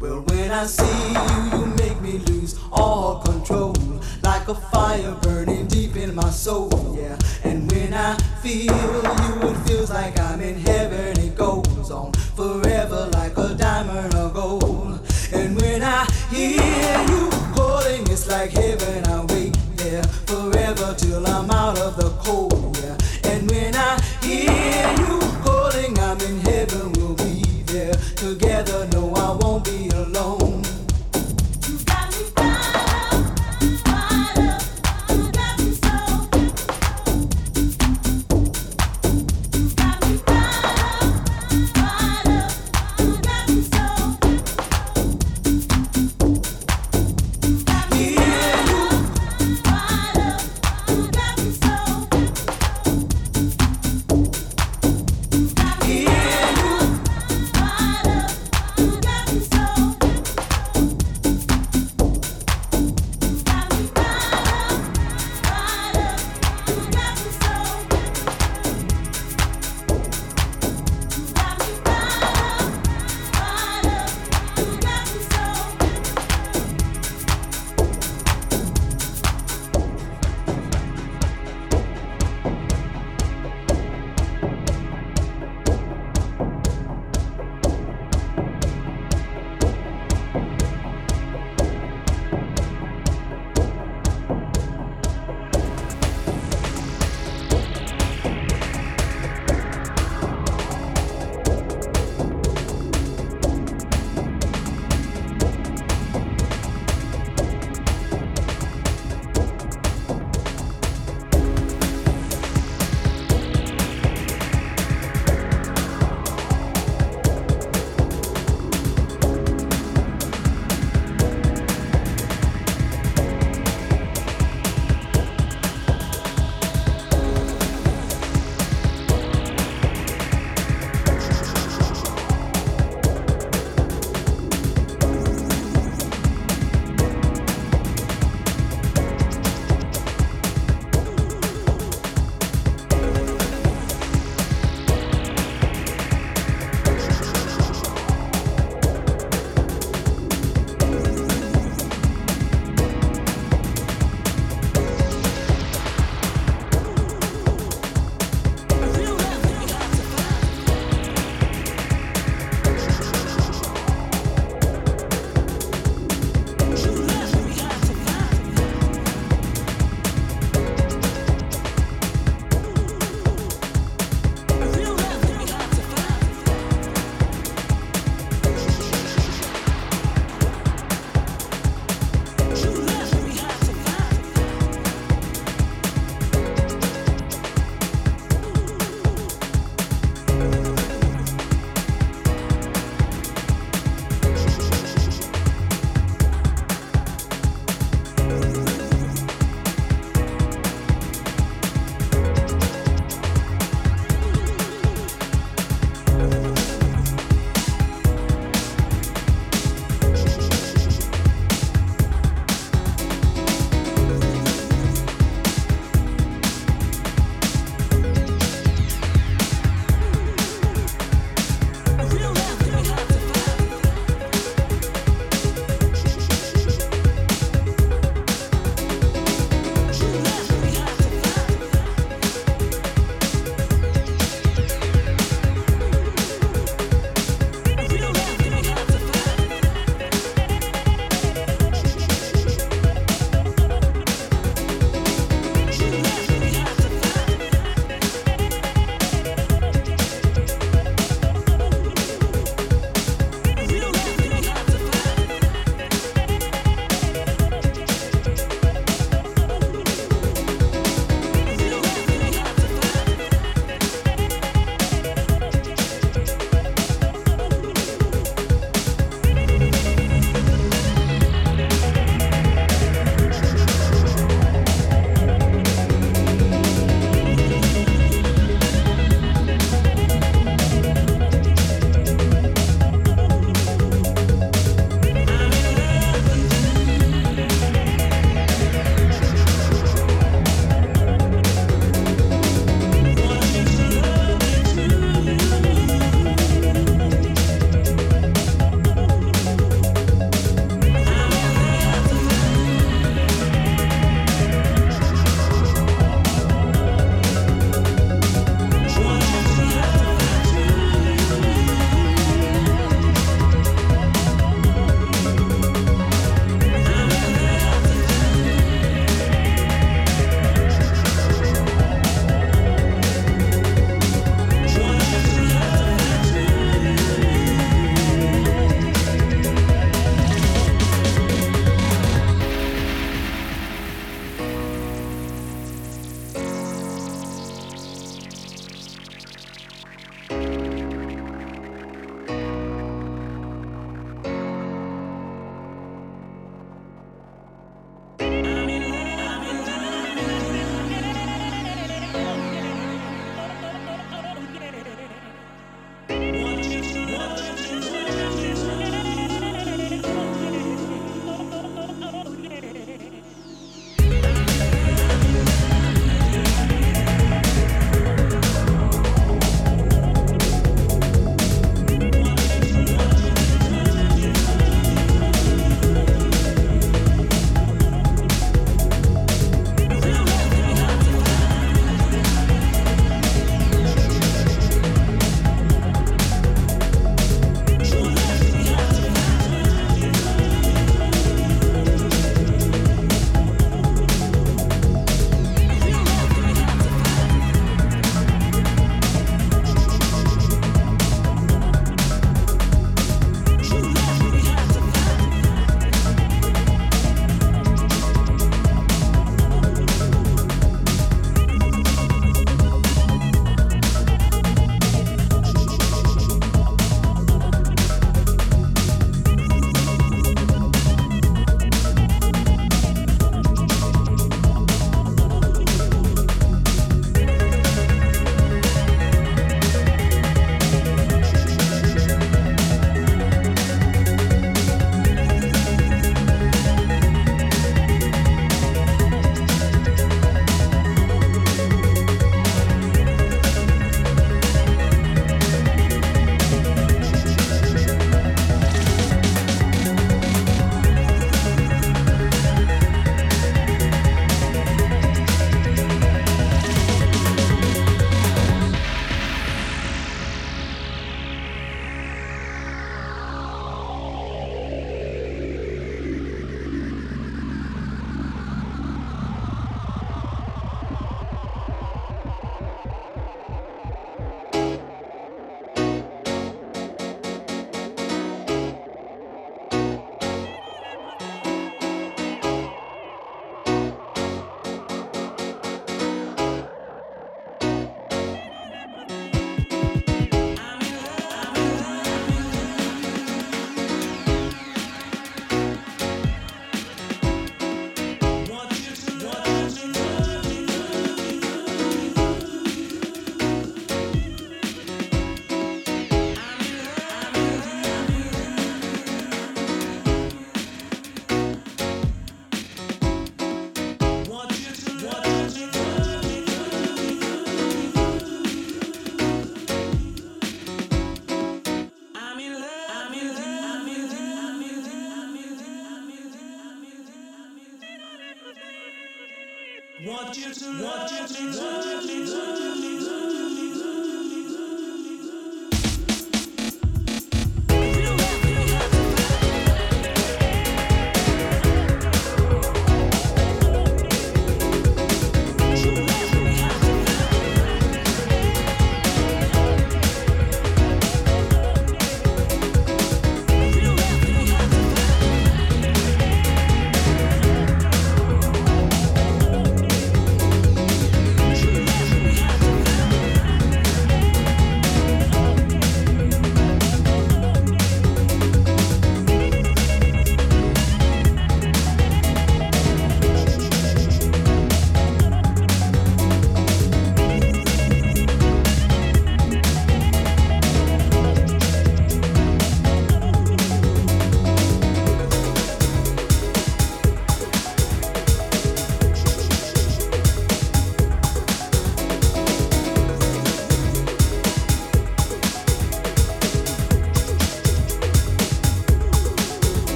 Well, when I see you, you make me lose all control. Like a fire burning deep in my soul, yeah. And when I feel you, it feels like I'm in heaven. It goes on forever like a diamond or gold. And when I hear you calling, it's like heaven. I wait there forever till I'm out of the